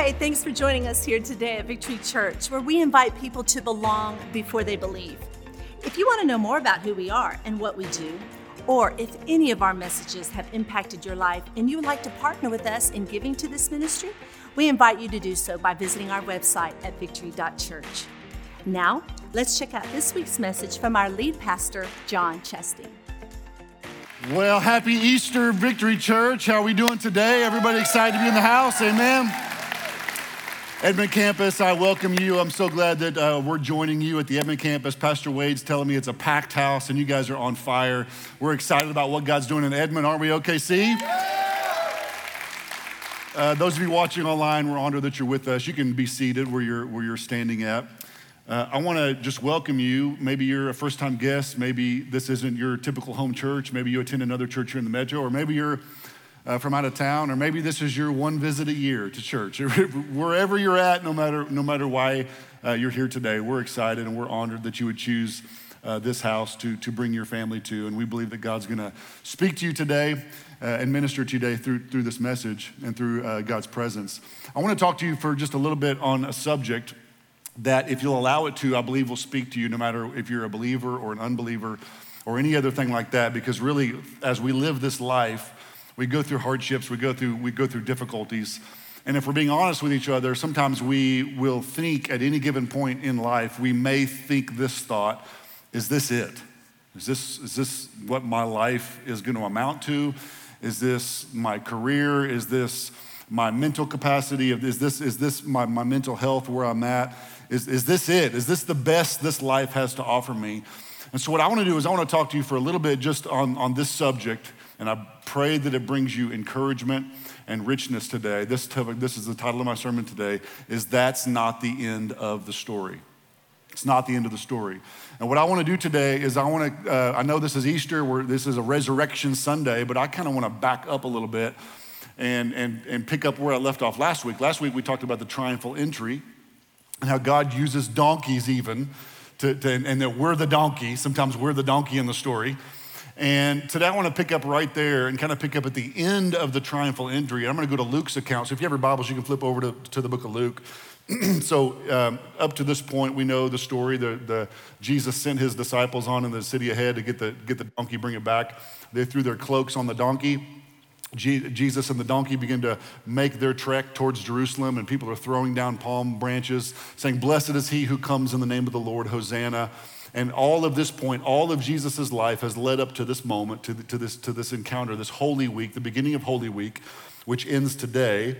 Hey, thanks for joining us here today at Victory Church, where we invite people to belong before they believe. If you want to know more about who we are and what we do, or if any of our messages have impacted your life and you would like to partner with us in giving to this ministry, we invite you to do so by visiting our website at victory.church. Now, let's check out this week's message from our lead pastor, John Cheshier. Well, happy Easter, Victory Church. How are we doing today? Everybody excited to be in the house? Amen. Edmond Campus, I welcome you. I'm so glad that uh, we're joining you at the Edmond Campus. Pastor Wade's telling me it's a packed house and you guys are on fire. We're excited about what God's doing in Edmond, aren't we, OKC? Uh, those of you watching online, we're honored that you're with us. You can be seated where you're, where you're standing at. Uh, I want to just welcome you. Maybe you're a first time guest. Maybe this isn't your typical home church. Maybe you attend another church here in the metro, or maybe you're uh, from out of town, or maybe this is your one visit a year to church. Wherever you're at, no matter, no matter why uh, you're here today, we're excited and we're honored that you would choose uh, this house to, to bring your family to. And we believe that God's going to speak to you today uh, and minister to you today through, through this message and through uh, God's presence. I want to talk to you for just a little bit on a subject that, if you'll allow it to, I believe will speak to you no matter if you're a believer or an unbeliever or any other thing like that. Because really, as we live this life, we go through hardships, we go through, we go through difficulties. And if we're being honest with each other, sometimes we will think at any given point in life, we may think this thought is this it? Is this, is this what my life is going to amount to? Is this my career? Is this my mental capacity? Is this, is this my, my mental health where I'm at? Is, is this it? Is this the best this life has to offer me? And so, what I want to do is, I want to talk to you for a little bit just on, on this subject and I pray that it brings you encouragement and richness today. This, this is the title of my sermon today, is That's Not the End of the Story. It's not the end of the story. And what I want to do today is I want to, uh, I know this is Easter, where this is a resurrection Sunday, but I kind of want to back up a little bit and, and, and pick up where I left off last week. Last week we talked about the triumphal entry and how God uses donkeys even to, to and that we're the donkey. Sometimes we're the donkey in the story. And today I want to pick up right there and kind of pick up at the end of the triumphal entry. I'm going to go to Luke's account. So if you have your Bibles, you can flip over to, to the book of Luke. so um, up to this point, we know the story. The, the, Jesus sent his disciples on in the city ahead to get the, get the donkey, bring it back. They threw their cloaks on the donkey. Jesus and the donkey begin to make their trek towards Jerusalem, and people are throwing down palm branches, saying, Blessed is he who comes in the name of the Lord, Hosanna. And all of this point, all of Jesus' life has led up to this moment, to, to, this, to this encounter, this Holy Week, the beginning of Holy Week, which ends today.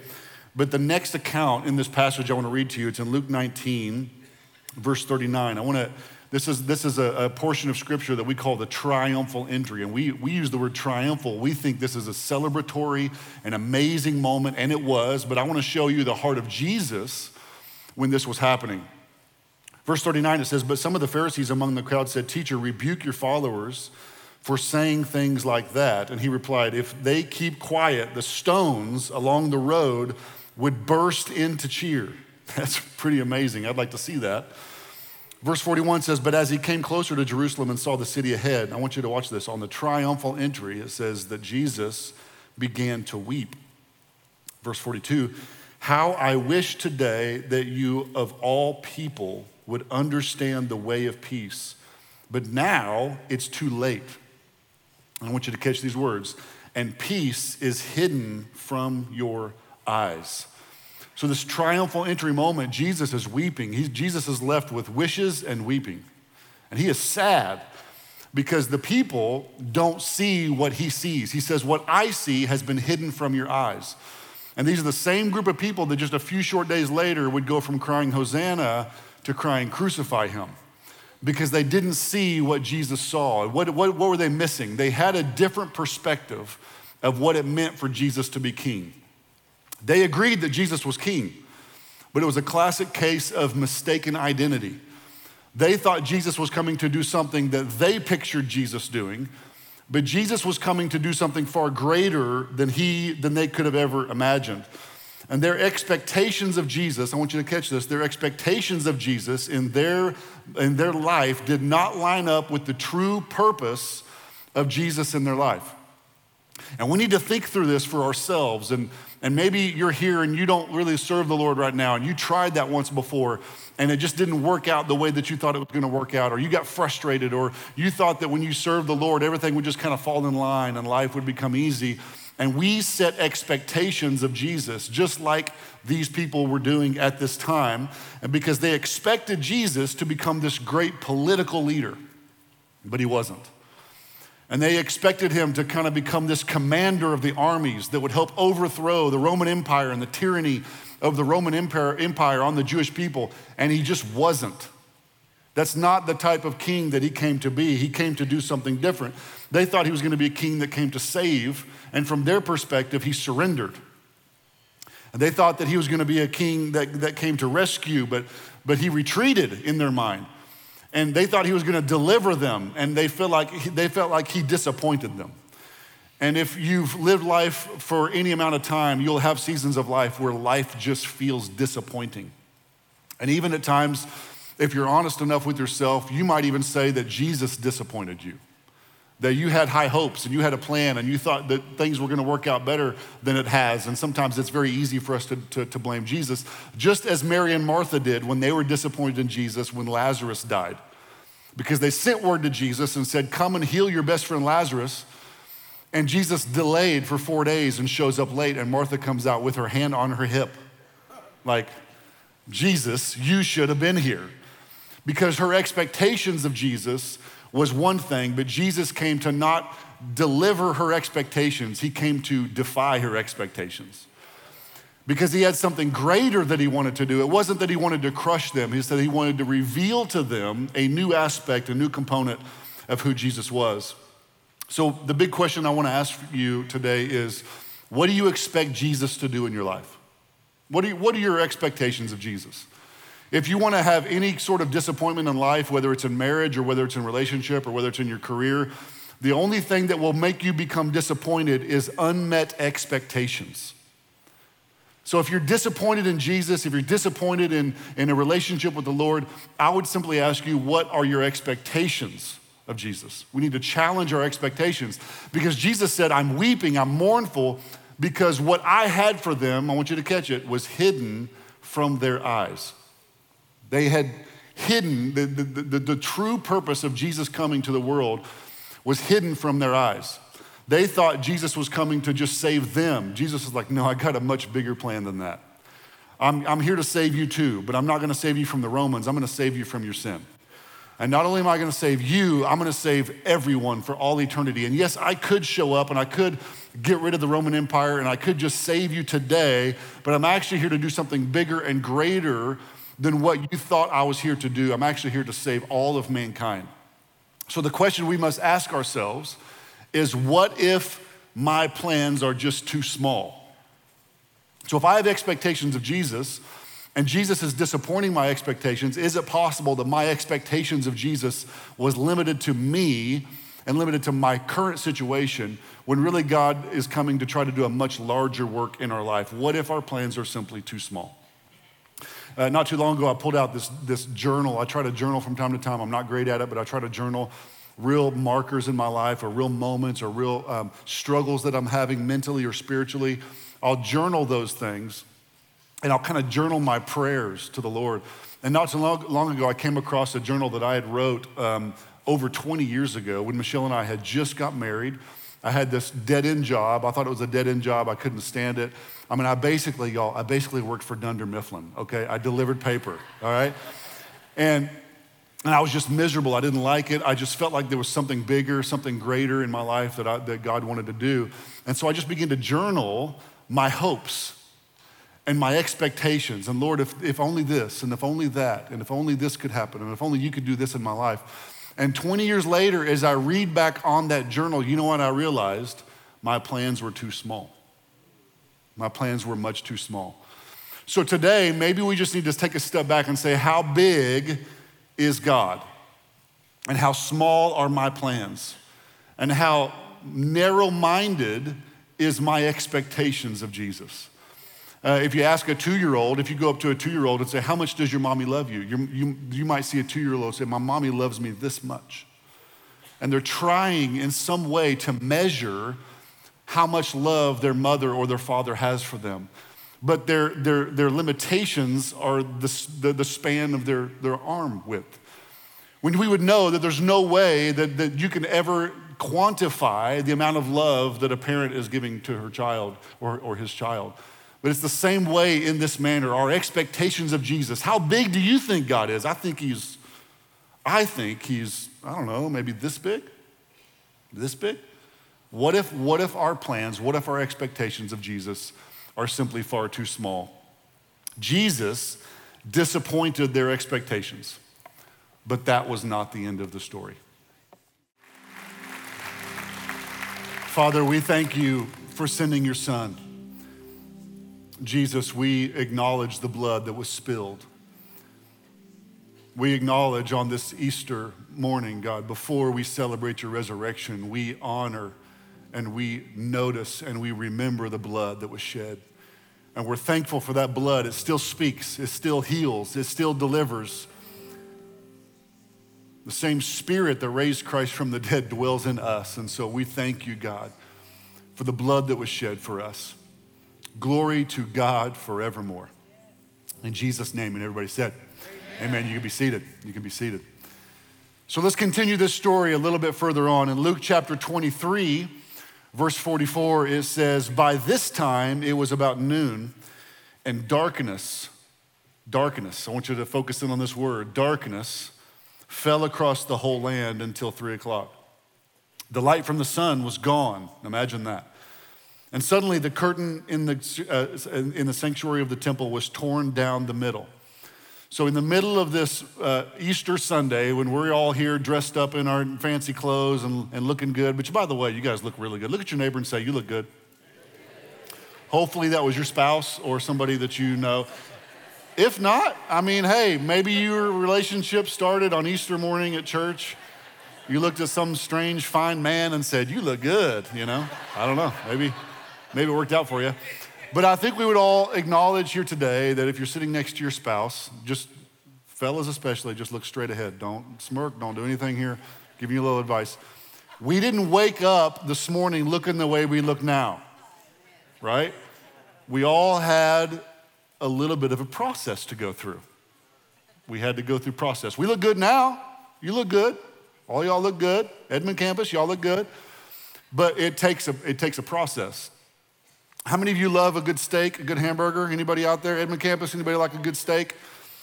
But the next account in this passage I want to read to you, it's in Luke 19, verse 39. I want to, this is, this is a, a portion of scripture that we call the triumphal entry. And we, we use the word triumphal. We think this is a celebratory, an amazing moment, and it was. But I want to show you the heart of Jesus when this was happening. Verse 39, it says, But some of the Pharisees among the crowd said, Teacher, rebuke your followers for saying things like that. And he replied, If they keep quiet, the stones along the road would burst into cheer. That's pretty amazing. I'd like to see that. Verse 41 says, But as he came closer to Jerusalem and saw the city ahead, I want you to watch this. On the triumphal entry, it says that Jesus began to weep. Verse 42, How I wish today that you, of all people, would understand the way of peace. But now it's too late. I want you to catch these words. And peace is hidden from your eyes. So, this triumphal entry moment, Jesus is weeping. He's, Jesus is left with wishes and weeping. And he is sad because the people don't see what he sees. He says, What I see has been hidden from your eyes. And these are the same group of people that just a few short days later would go from crying Hosanna to crying, Crucify him. Because they didn't see what Jesus saw. What, what, what were they missing? They had a different perspective of what it meant for Jesus to be king. They agreed that Jesus was king, but it was a classic case of mistaken identity. They thought Jesus was coming to do something that they pictured Jesus doing, but Jesus was coming to do something far greater than he than they could have ever imagined. And their expectations of Jesus, I want you to catch this, their expectations of Jesus in their, in their life did not line up with the true purpose of Jesus in their life. And we need to think through this for ourselves. And, and maybe you're here and you don't really serve the Lord right now, and you tried that once before, and it just didn't work out the way that you thought it was going to work out, or you got frustrated, or you thought that when you served the Lord, everything would just kind of fall in line and life would become easy. And we set expectations of Jesus, just like these people were doing at this time, and because they expected Jesus to become this great political leader, but he wasn't. And they expected him to kind of become this commander of the armies that would help overthrow the Roman Empire and the tyranny of the Roman Empire, on the Jewish people. And he just wasn't. That's not the type of king that he came to be. He came to do something different. They thought he was going to be a king that came to save, and from their perspective, he surrendered. And they thought that he was going to be a king that, that came to rescue, but, but he retreated in their mind. And they thought he was going to deliver them, and they, felt like, they felt like he disappointed them. And if you've lived life for any amount of time, you'll have seasons of life where life just feels disappointing. And even at times, if you're honest enough with yourself, you might even say that Jesus disappointed you that you had high hopes and you had a plan and you thought that things were to work out better than it has. And sometimes it's very easy for us to, to, to, blame Jesus, just as Mary and Martha did when they were disappointed in Jesus when Lazarus died. Because they sent word to Jesus and said, Come and heal your best friend Lazarus. And Jesus delayed for four days and shows up late, and Martha comes out with her hand on her hip, like, Jesus, you should have been here. Because her expectations of Jesus was one thing, but Jesus came to not deliver her expectations, he came to defy her expectations. Because he had something greater that he wanted to do. It wasn't that he wanted to crush them, he said he wanted to reveal to them a new aspect, a new component of who Jesus was. So, the big question I want to ask you today is what do you expect Jesus to do in your life? What, you, what are your expectations of Jesus? If you want to have any sort of disappointment in life, whether it's in marriage or whether it's in relationship or whether it's in your career, the only thing that will make you become disappointed is unmet expectations. So if you're disappointed in Jesus, if you're disappointed in, in a relationship with the Lord, I would simply ask you, what are your expectations of Jesus? We need to challenge our expectations because Jesus said, I'm weeping, I'm mournful, because what I had for them, I want you to catch it, was hidden from their eyes. They had hidden the, the, the, the, true purpose of Jesus coming to the world was hidden from their eyes. They thought Jesus was coming to just save them. Jesus was like, No, I got a much bigger plan than that. I'm, I'm here to save you too, but I'm not going to save you from the Romans. I'm going to save you from your sin. And not only am I going to save you, I'm going to save everyone for all eternity. And yes, I could show up and I could get rid of the Roman Empire and I could just save you today, but I'm actually here to do something bigger and greater than what you thought I was here to do. I'm actually here to save all of mankind. So the question we must ask ourselves is what if my plans are just too small? So if I have expectations of Jesus and Jesus is disappointing my expectations, is it possible that my expectations of Jesus was limited to me and limited to my current situation when really God is coming to try to do a much larger work in our life? What if our plans are simply too small? Uh, not too long ago, I pulled out this, this journal. I try to journal from time to time. I'm not great at it, but I try to journal real markers in my life or real moments or real um, struggles that I'm having mentally or spiritually. I'll journal those things and I'll kind of journal my prayers to the Lord. And not too long, long ago, I came across a journal that I had wrote um, over 20 years ago when Michelle and I had just got married. I had this dead end job. I thought it was a dead end job. I couldn't stand it. I mean, I basically, y'all, I basically worked for Dunder Mifflin, okay? I delivered paper, all right? And, and I was just miserable. I didn't like it. I just felt like there was something bigger, something greater in my life that, I, that God wanted to do. And so I just began to journal my hopes and my expectations. And Lord, if, if only this, and if only that, and if only this could happen, and if only you could do this in my life. And 20 years later, as I read back on that journal, you know what I realized? My plans were too small. My plans were much too small. So today, maybe we just need to take a step back and say, how big is God? And how small are my plans? And how narrow minded is my expectations of Jesus? Uh, if you ask a two year old, if you go up to a two year old and say, How much does your mommy love you? you you might see a two year old say, My mommy loves me this much. And they're trying in some way to measure how much love their mother or their father has for them. But their, their, their limitations are the, the, the span of their, their arm width. When we would know that there's no way that, that you can ever quantify the amount of love that a parent is giving to her child or, or his child. But it's the same way in this manner. Our expectations of Jesus. How big do you think God is? I think he's, I think he's, I don't know, maybe this big? This big? What if, what if our plans, what if our expectations of Jesus are simply far too small? Jesus disappointed their expectations, but that was not the end of the story. Father, we thank you for sending your son. Jesus, we acknowledge the blood that was spilled. We acknowledge on this Easter morning, God, before we celebrate your resurrection, we honor and we notice and we remember the blood that was shed. And we're thankful for that blood. It still speaks, it still heals, it still delivers. The same spirit that raised Christ from the dead dwells in us. And so we thank you, God, for the blood that was shed for us. Glory to God forevermore. In Jesus' name. And everybody said, Amen. Amen. You can be seated. You can be seated. So let's continue this story a little bit further on. In Luke chapter 23, verse 44, it says, By this time it was about noon, and darkness, darkness, I want you to focus in on this word, darkness fell across the whole land until three o'clock. The light from the sun was gone. Imagine that. And suddenly the curtain in the, uh, in the sanctuary of the temple was torn down the middle. So, in the middle of this uh, Easter Sunday, when we're all here dressed up in our fancy clothes and, and looking good, which by the way, you guys look really good. Look at your neighbor and say, You look good. Hopefully, that was your spouse or somebody that you know. If not, I mean, hey, maybe your relationship started on Easter morning at church. You looked at some strange, fine man and said, You look good, you know? I don't know. Maybe, maybe it worked out for you. But I think we would all acknowledge here today that if you're sitting next to your spouse, just fellas especially, just look straight ahead. Don't smirk, don't do anything here. Giving you a little advice. We didn't wake up this morning looking the way we look now, right? We all had a little bit of a process to go through. We had to go through process. We look good now. You look good. All y'all look good. Edmond campus, y'all look good. But it takes a, it takes a process. How many of you love a good steak, a good hamburger? Anybody out there? Edmond campus, anybody like a good steak?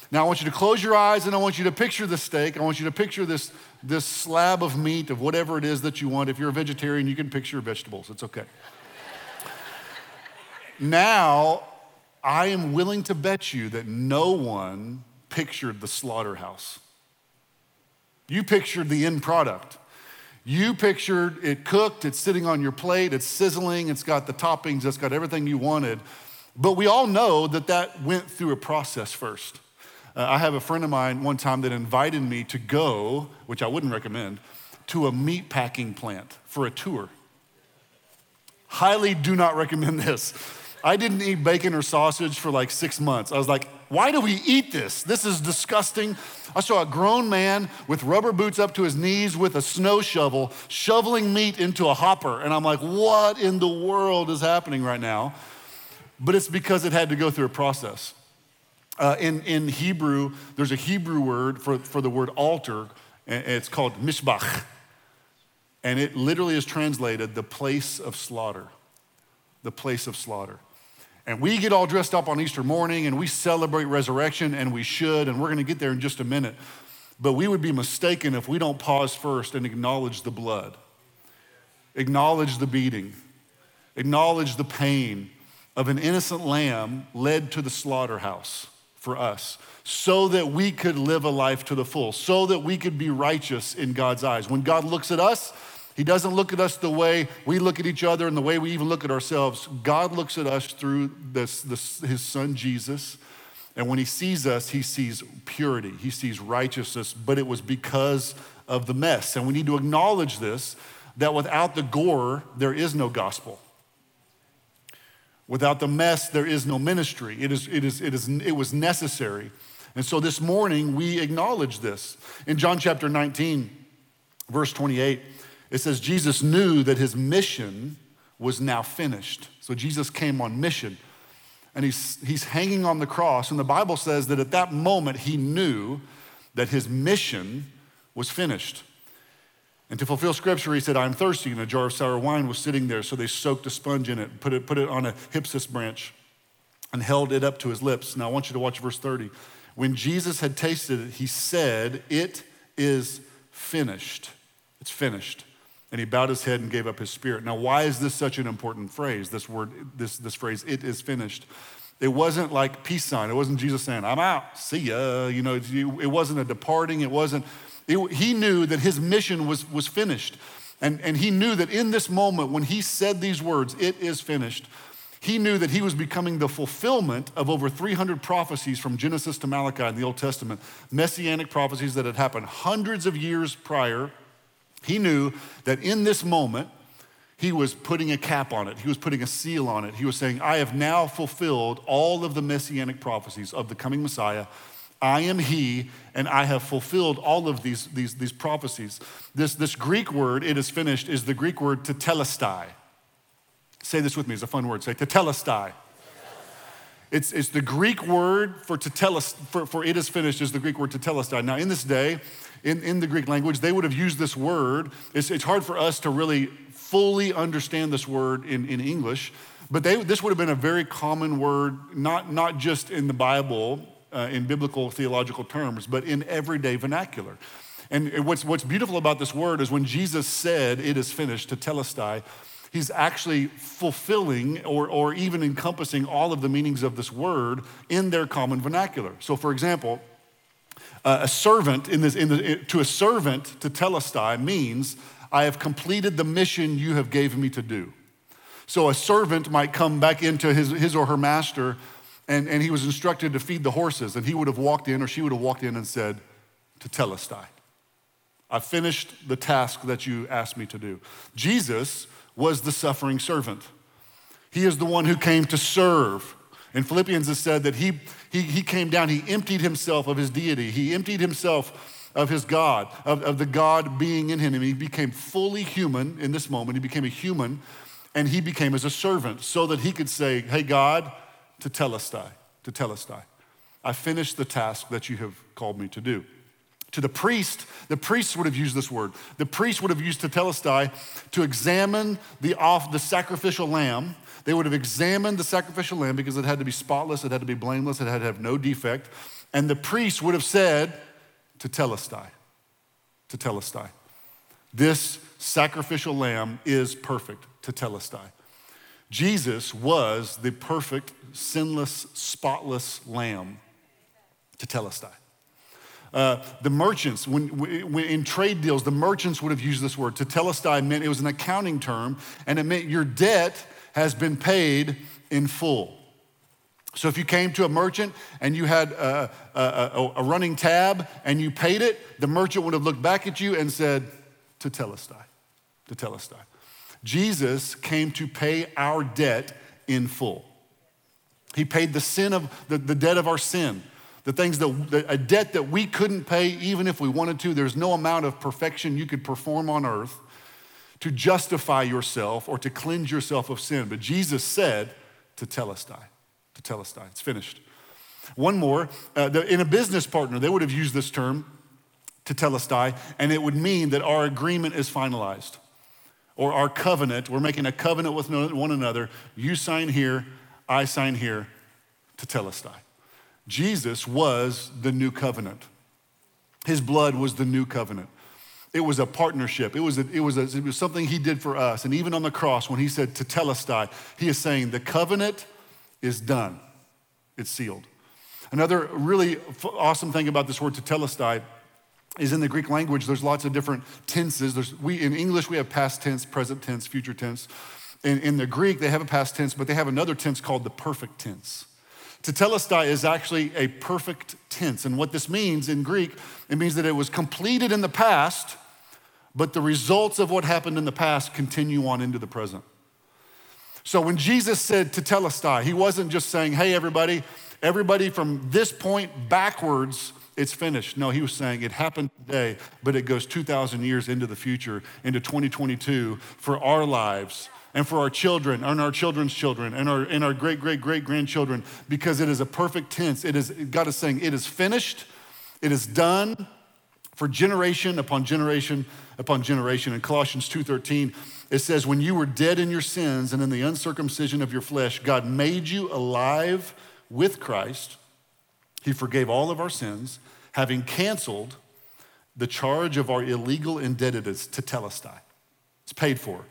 Now I want you to close your eyes and I want you to picture the steak. I want you to picture this, this slab of meat of whatever it is that you want. If you're a vegetarian, you can picture vegetables. It's okay. now I am willing to bet you that no one pictured the slaughterhouse. You pictured the end product. You pictured it cooked, it's sitting on your plate, it's sizzling, it's got the toppings, it's got everything you wanted. But we all know that that went through a process first. Uh, I have a friend of mine one time that invited me to go, which I wouldn't recommend, to a meat packing plant for a tour. Highly do not recommend this. I didn't eat bacon or sausage for like six months. I was like, why do we eat this? This is disgusting. I saw a grown man with rubber boots up to his knees with a snow shovel shoveling meat into a hopper. And I'm like, what in the world is happening right now? But it's because it had to go through a process. Uh, in, in Hebrew, there's a Hebrew word for, for the word altar, and it's called mizbeach. And it literally is translated the place of slaughter. The place of slaughter. And we get all dressed up on Easter morning and we celebrate resurrection, and we should, and we're gonna get there in just a minute. But we would be mistaken if we don't pause first and acknowledge the blood, acknowledge the beating, acknowledge the pain of an innocent lamb led to the slaughterhouse for us so that we could live a life to the full, so that we could be righteous in God's eyes. When God looks at us, he doesn't look at us the way we look at each other and the way we even look at ourselves. God looks at us through this, this, his son Jesus. And when he sees us, he sees purity, he sees righteousness, but it was because of the mess. And we need to acknowledge this that without the gore, there is no gospel. Without the mess, there is no ministry. It, is, it, is, it, is, it was necessary. And so this morning, we acknowledge this. In John chapter 19, verse 28, it says Jesus knew that his mission was now finished. So Jesus came on mission and he's, he's hanging on the cross. And the Bible says that at that moment he knew that his mission was finished. And to fulfill scripture, he said, I'm thirsty. And a jar of sour wine was sitting there. So they soaked a sponge in it, put it, put it on a hyssop branch, and held it up to his lips. Now I want you to watch verse 30. When Jesus had tasted it, he said, It is finished. It's finished. And he bowed his head and gave up his spirit. Now, why is this such an important phrase? This word, this, this phrase, it is finished. It wasn't like peace sign. It wasn't Jesus saying, I'm out, see ya. You know, it wasn't a departing. It wasn't, it, he knew that his mission was, was finished. And, and he knew that in this moment, when he said these words, it is finished, he knew that he was becoming the fulfillment of over 300 prophecies from Genesis to Malachi in the Old Testament, messianic prophecies that had happened hundreds of years prior. He knew that in this moment, he was putting a cap on it. He was putting a seal on it. He was saying, I have now fulfilled all of the messianic prophecies of the coming Messiah. I am he, and I have fulfilled all of these, these, these prophecies. This, this Greek word, it is finished, is the Greek word tetelestai. Say this with me, it's a fun word. Say tetelestai. It's, it's the Greek word for, teteles, for, for it is finished is the Greek word tetelestai. Now, in this day, in, in the Greek language, they would have used this word. It's, it's hard for us to really fully understand this word in, in English, but they, this would have been a very common word, not, not just in the Bible, uh, in biblical theological terms, but in everyday vernacular. And what's, what's beautiful about this word is when Jesus said, It is finished, tetelestai, he's actually fulfilling or, or even encompassing all of the meanings of this word in their common vernacular. So, for example, uh, a servant in this, in the, to a servant tetelestai means I have completed the mission you have given me to do. So a servant might come back into his, his or her master and, and he was instructed to feed the horses and he would have walked in or she would have walked in and said, tetelestai. I finished the task that you asked me to do. Jesus was the suffering servant. He is the one who came to serve. In Philippians, it said that he, he, he came down, he emptied himself of his deity, he emptied himself of his God, of, of the God being in him. And he became fully human in this moment. He became a human and he became as a servant so that he could say, Hey, God, tetelestai, to telestai. I finished the task that you have called me to do. To the priest, the priests would have used this word. The priest would have used tetelestai to examine the, off, the sacrificial lamb. They would have examined the sacrificial lamb because it had to be spotless, it had to be blameless, it had to have no defect. And the priest would have said, tetelestai, tetelestai. This sacrificial lamb is perfect, to tetelestai. Jesus was the perfect, sinless, spotless lamb, tetelestai. Uh, the merchants, when, when, in trade deals, the merchants would have used this word. To Tetelestai meant it was an accounting term, and it meant your debt has been paid in full. So if you came to a merchant and you had a, a, a running tab and you paid it, the merchant would have looked back at you and said, Tetelestai, Tetelestai. Jesus came to pay our debt in full. He paid the sin of the, the debt of our sin the things that, the, a debt that we couldn't pay even if we wanted to. There's no amount of perfection you could perform on earth to justify yourself or to cleanse yourself of sin. But Jesus said tetelestai, to telestai. It's finished. One more, uh, the, in a business partner, they would have used this term, tetelestai, and it would mean that our agreement is finalized or our covenant. We're making a covenant with one another. You sign here, I sign here, tetelestai. Jesus was the new covenant. His blood was the new covenant. It was a partnership. It was, a, it, was a, it was something he did for us. And even on the cross, when he said tetelestai, he is saying the covenant is done. It's sealed. Another really awesome thing about this word tetelestai is in the Greek language, there's lots of different tenses. There's, we, in English, we have past tense, present tense, future tense. In, in the Greek, they have a past tense, but they have another tense called the perfect tense. Tetelestai is actually a perfect tense. And what this means in Greek, it means that it was completed in the past, but the results of what happened in the past continue on into the present. So when Jesus said tetelestai, he wasn't just saying, hey, everybody, everybody from this point backwards, it's finished. No, he was saying it happened today, but it goes 2,000 years into the future, into 2022 for our lives and for our children and our children's children and our, and our great, great, great grandchildren because it is a perfect tense. It is, God is saying, it is finished, it is done for generation upon generation upon generation. In Colossians 2.13, it says, when you were dead in your sins and in the uncircumcision of your flesh, God made you alive with Christ. He forgave all of our sins, having canceled the charge of our illegal indebtedness tetelestai. It's paid for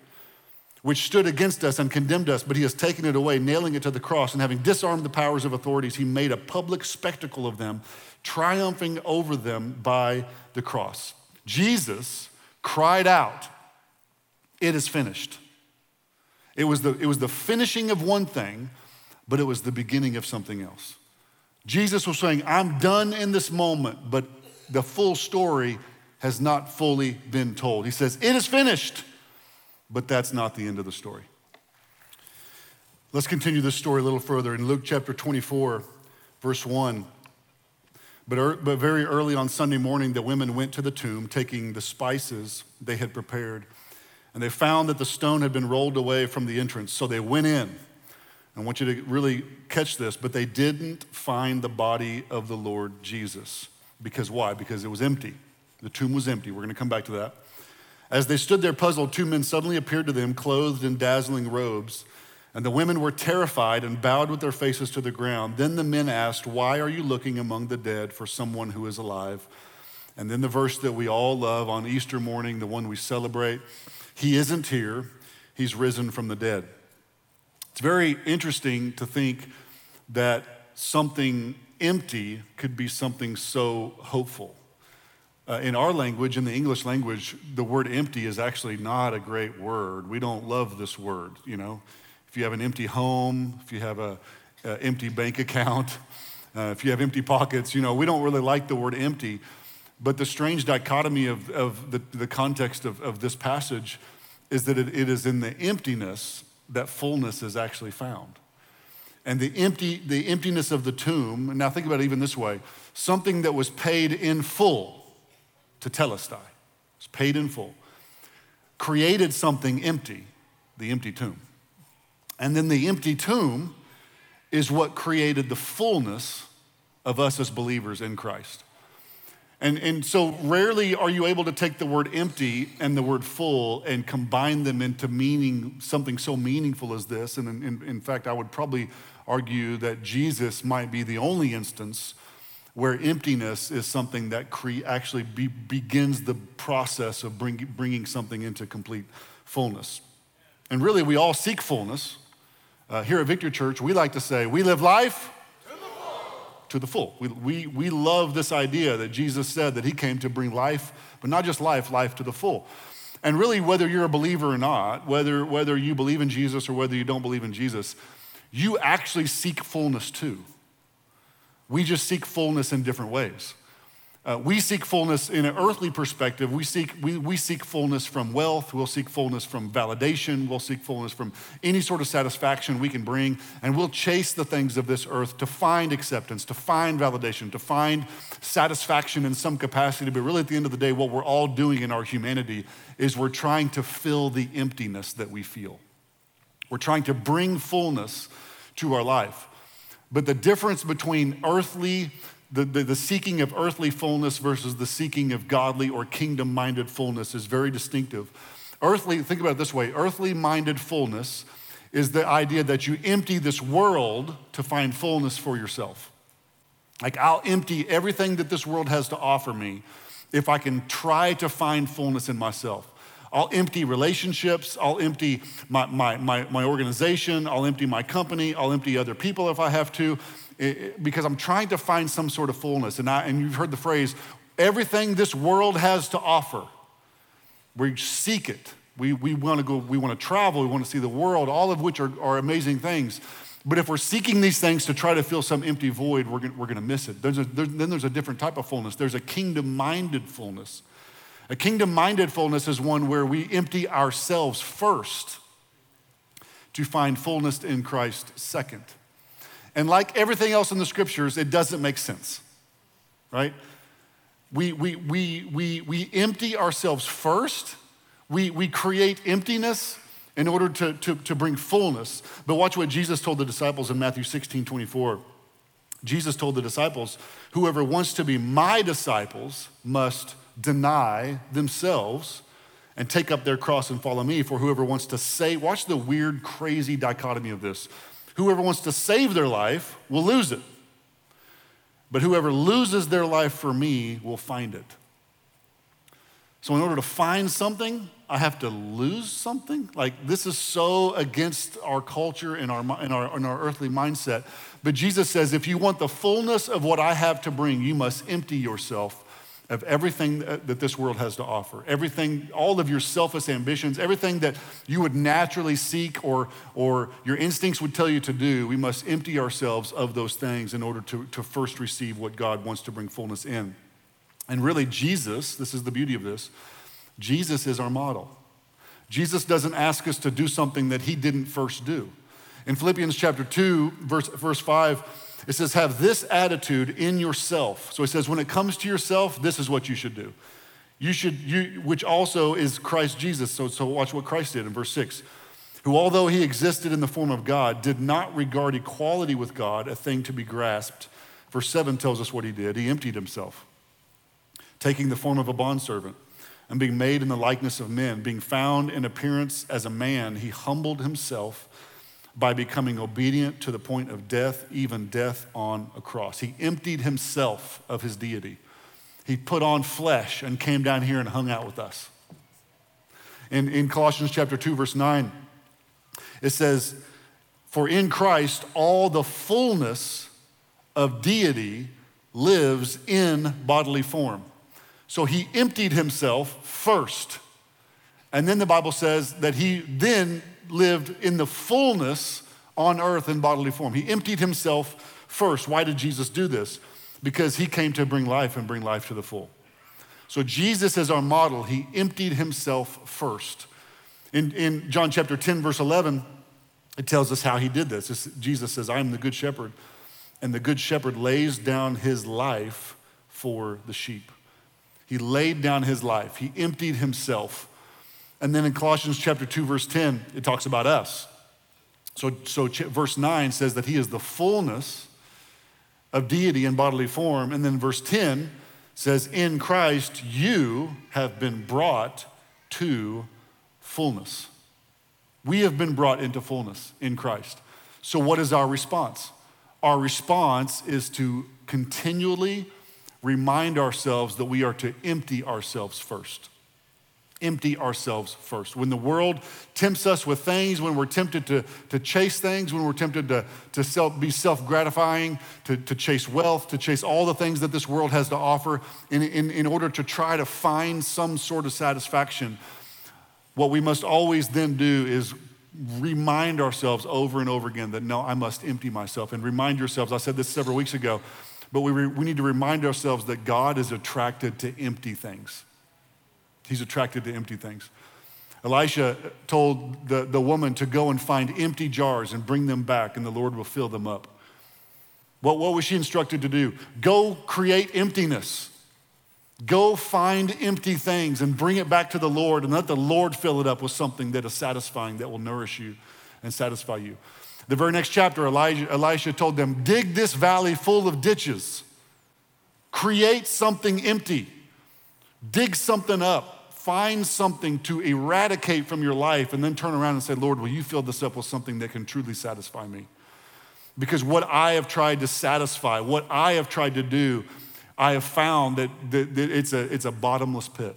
which stood against us and condemned us, but he has taken it away, nailing it to the cross, and having disarmed the powers of authorities, he made a public spectacle of them, triumphing over them by the cross. Jesus cried out, It is finished. It was, the, it was the finishing of one thing, but it was the beginning of something else. Jesus was saying, I'm done in this moment, but the full story has not fully been told. He says, It is finished. But that's not the end of the story. Let's continue this story a little further in Luke chapter 24, verse 1. But, er, but very early on Sunday morning, the women went to the tomb, taking the spices they had prepared. And they found that the stone had been rolled away from the entrance. So they went in. I want you to really catch this, but they didn't find the body of the Lord Jesus. Because why? Because it was empty. The tomb was empty. We're going to come back to that. As they stood there puzzled, two men suddenly appeared to them, clothed in dazzling robes. And the women were terrified and bowed with their faces to the ground. Then the men asked, Why are you looking among the dead for someone who is alive? And then the verse that we all love on Easter morning, the one we celebrate He isn't here, He's risen from the dead. It's very interesting to think that something empty could be something so hopeful. Uh, in our language, in the English language, the word empty is actually not a great word. We don't love this word, you know. If you have an empty home, if you have an empty bank account, uh, if you have empty pockets, you know, we don't really like the word empty. But the strange dichotomy of, of the, the context of, of this passage is that it, it is in the emptiness that fullness is actually found. And the, empty, the emptiness of the tomb, now think about it even this way something that was paid in full tetelestai. It's paid in full. Created something empty, the empty tomb. And then the empty tomb is what created the fullness of us as believers in Christ. And, and so rarely are you able to take the word empty and the word full and combine them into meaning something so meaningful as this. And in, in, in fact, I would probably argue that Jesus might be the only instance where emptiness is something that cre- actually be- begins the process of bring- bringing something into complete fullness. And really, we all seek fullness. Uh, here at Victory Church, we like to say, we live life to the full. To the full. We, we, we love this idea that Jesus said that he came to bring life, but not just life, life to the full. And really, whether you're a believer or not, whether, whether you believe in Jesus or whether you don't believe in Jesus, you actually seek fullness too. We just seek fullness in different ways. Uh, we seek fullness in an earthly perspective. We seek, we, we seek fullness from wealth. We'll seek fullness from validation. We'll seek fullness from any sort of satisfaction we can bring. And we'll chase the things of this earth to find acceptance, to find validation, to find satisfaction in some capacity. But really, at the end of the day, what we're all doing in our humanity is we're trying to fill the emptiness that we feel. We're trying to bring fullness to our life. But the difference between earthly, the, the, the, seeking of earthly fullness versus the seeking of godly or kingdom minded fullness is very distinctive. Earthly, think about it this way earthly minded fullness is the idea that you empty this world to find fullness for yourself. Like, I'll empty everything that this world has to offer me if I can try to find fullness in myself. I'll empty relationships. I'll empty my, my, my, my, organization. I'll empty my company. I'll empty other people if I have to, eh, eh, because I'm trying to find some sort of fullness. And, I, and you've heard the phrase everything this world has to offer, we seek it. We, we want to go, we want to travel, we want to see the world, all of which are, are amazing things. But if we're seeking these things to try to fill some empty void, we're going we're to miss it. There's a, there's, then there's a different type of fullness. There's a kingdom minded fullness a kingdom minded fullness is one where we empty ourselves first to find fullness in Christ second. And like everything else in the scriptures, it doesn't make sense, right? We, we, we, we, we empty ourselves first, we, we create emptiness, in order to, to, to bring fullness. But watch what Jesus told the disciples in Matthew 16 24. Jesus told the disciples, Whoever wants to be my disciples must deny themselves and take up their cross and follow me. For whoever wants to save, watch the weird, crazy dichotomy of this. Whoever wants to save their life will lose it. But whoever loses their life for me will find it. So, in order to find something, I have to lose something? Like, this is so against our culture and our, and our, and our earthly mindset. But Jesus says, if you want the fullness of what I have to bring, you must empty yourself of everything that this world has to offer. Everything, all of your selfish ambitions, everything that you would naturally seek or, or your instincts would tell you to do, we must empty ourselves of those things in order to, to first receive what God wants to bring fullness in. And really, Jesus, this is the beauty of this, Jesus is our model. Jesus doesn't ask us to do something that he didn't first do. In Philippians chapter 2, verse, verse 5, it says, Have this attitude in yourself. So he says, When it comes to yourself, this is what you should do. You should, you, which also is Christ Jesus. So, so watch what Christ did in verse 6. Who, although he existed in the form of God, did not regard equality with God a thing to be grasped. Verse 7 tells us what he did. He emptied himself, taking the form of a bondservant and being made in the likeness of men, being found in appearance as a man, he humbled himself by becoming obedient to the point of death, even death on a cross. He emptied himself of his deity. He put on flesh and came down here and hung out with us. In, in Colossians chapter 2, verse 9, it says, For in Christ all the fullness of deity lives in bodily form. So he emptied himself first. And then the Bible says that he then lived in the fullness on earth in bodily form. He emptied himself first. Why did Jesus do this? Because he came to bring life and bring life to the full. So Jesus is our model. He emptied himself first. In, in John chapter 10, verse 11, it tells us how he did this. It's, Jesus says, I am the good shepherd, and the good shepherd lays down his life for the sheep. He laid down his life, he emptied himself and then in Colossians chapter 2, verse 10, it talks about us. So, so verse 9 says that he is the fullness of deity in bodily form. And then verse 10 says, In Christ you have been brought to fullness. We have been brought into fullness in Christ. So, what is our response? Our response is to continually remind ourselves that we are to empty ourselves first empty ourselves first. When the world tempts us with things, when we're tempted to, to chase things, when we're tempted to, to self, be self gratifying, to, to chase wealth, to chase all the things that this world has to offer, in, in, in order to try to find some sort of satisfaction, what we must always then do is remind ourselves over and over again that no, I must empty myself. And remind yourselves, I said this several weeks ago, but we, re, we need to remind ourselves that God is attracted to empty things. He's attracted to empty things. Elisha told the, the woman to go and find empty jars and bring them back, and the Lord will fill them up. What, what was she instructed to do? Go create emptiness. Go find empty things and bring it back to the Lord, and let the Lord fill it up with something that is satisfying, that will nourish you and satisfy you. The very next chapter, Elijah, Elisha told them, Dig this valley full of ditches, create something empty, dig something up find something to eradicate from your life and then turn around and say, Lord, will you fill this up with something that can truly satisfy me? Because what I have tried to satisfy, what I have tried to do, I have found that, that, that it's, a, it's a bottomless pit.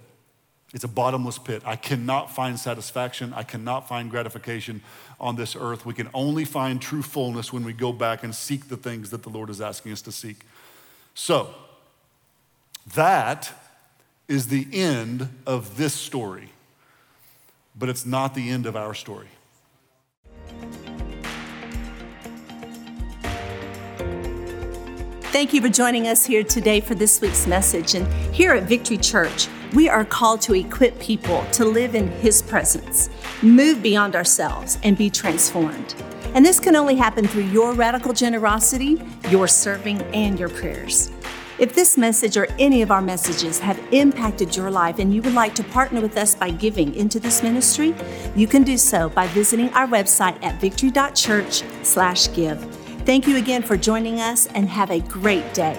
It's a bottomless pit. I cannot find satisfaction. I cannot find gratification on this earth. We can only find true fullness when we go back and seek the things that the Lord is asking us to seek. So, that is the end of this story, but it's not the end of our story. Thank you for joining us here today for this week's message. And here at Victory Church, we are called to equip people to live in His presence, move beyond ourselves, and be transformed. And this can only happen through your radical generosity, your serving, and your prayers. If this message or any of our messages have impacted your life and you would like to partner with us by giving into this ministry, you can do so by visiting our website at victory.church/give. Thank you again for joining us and have a great day.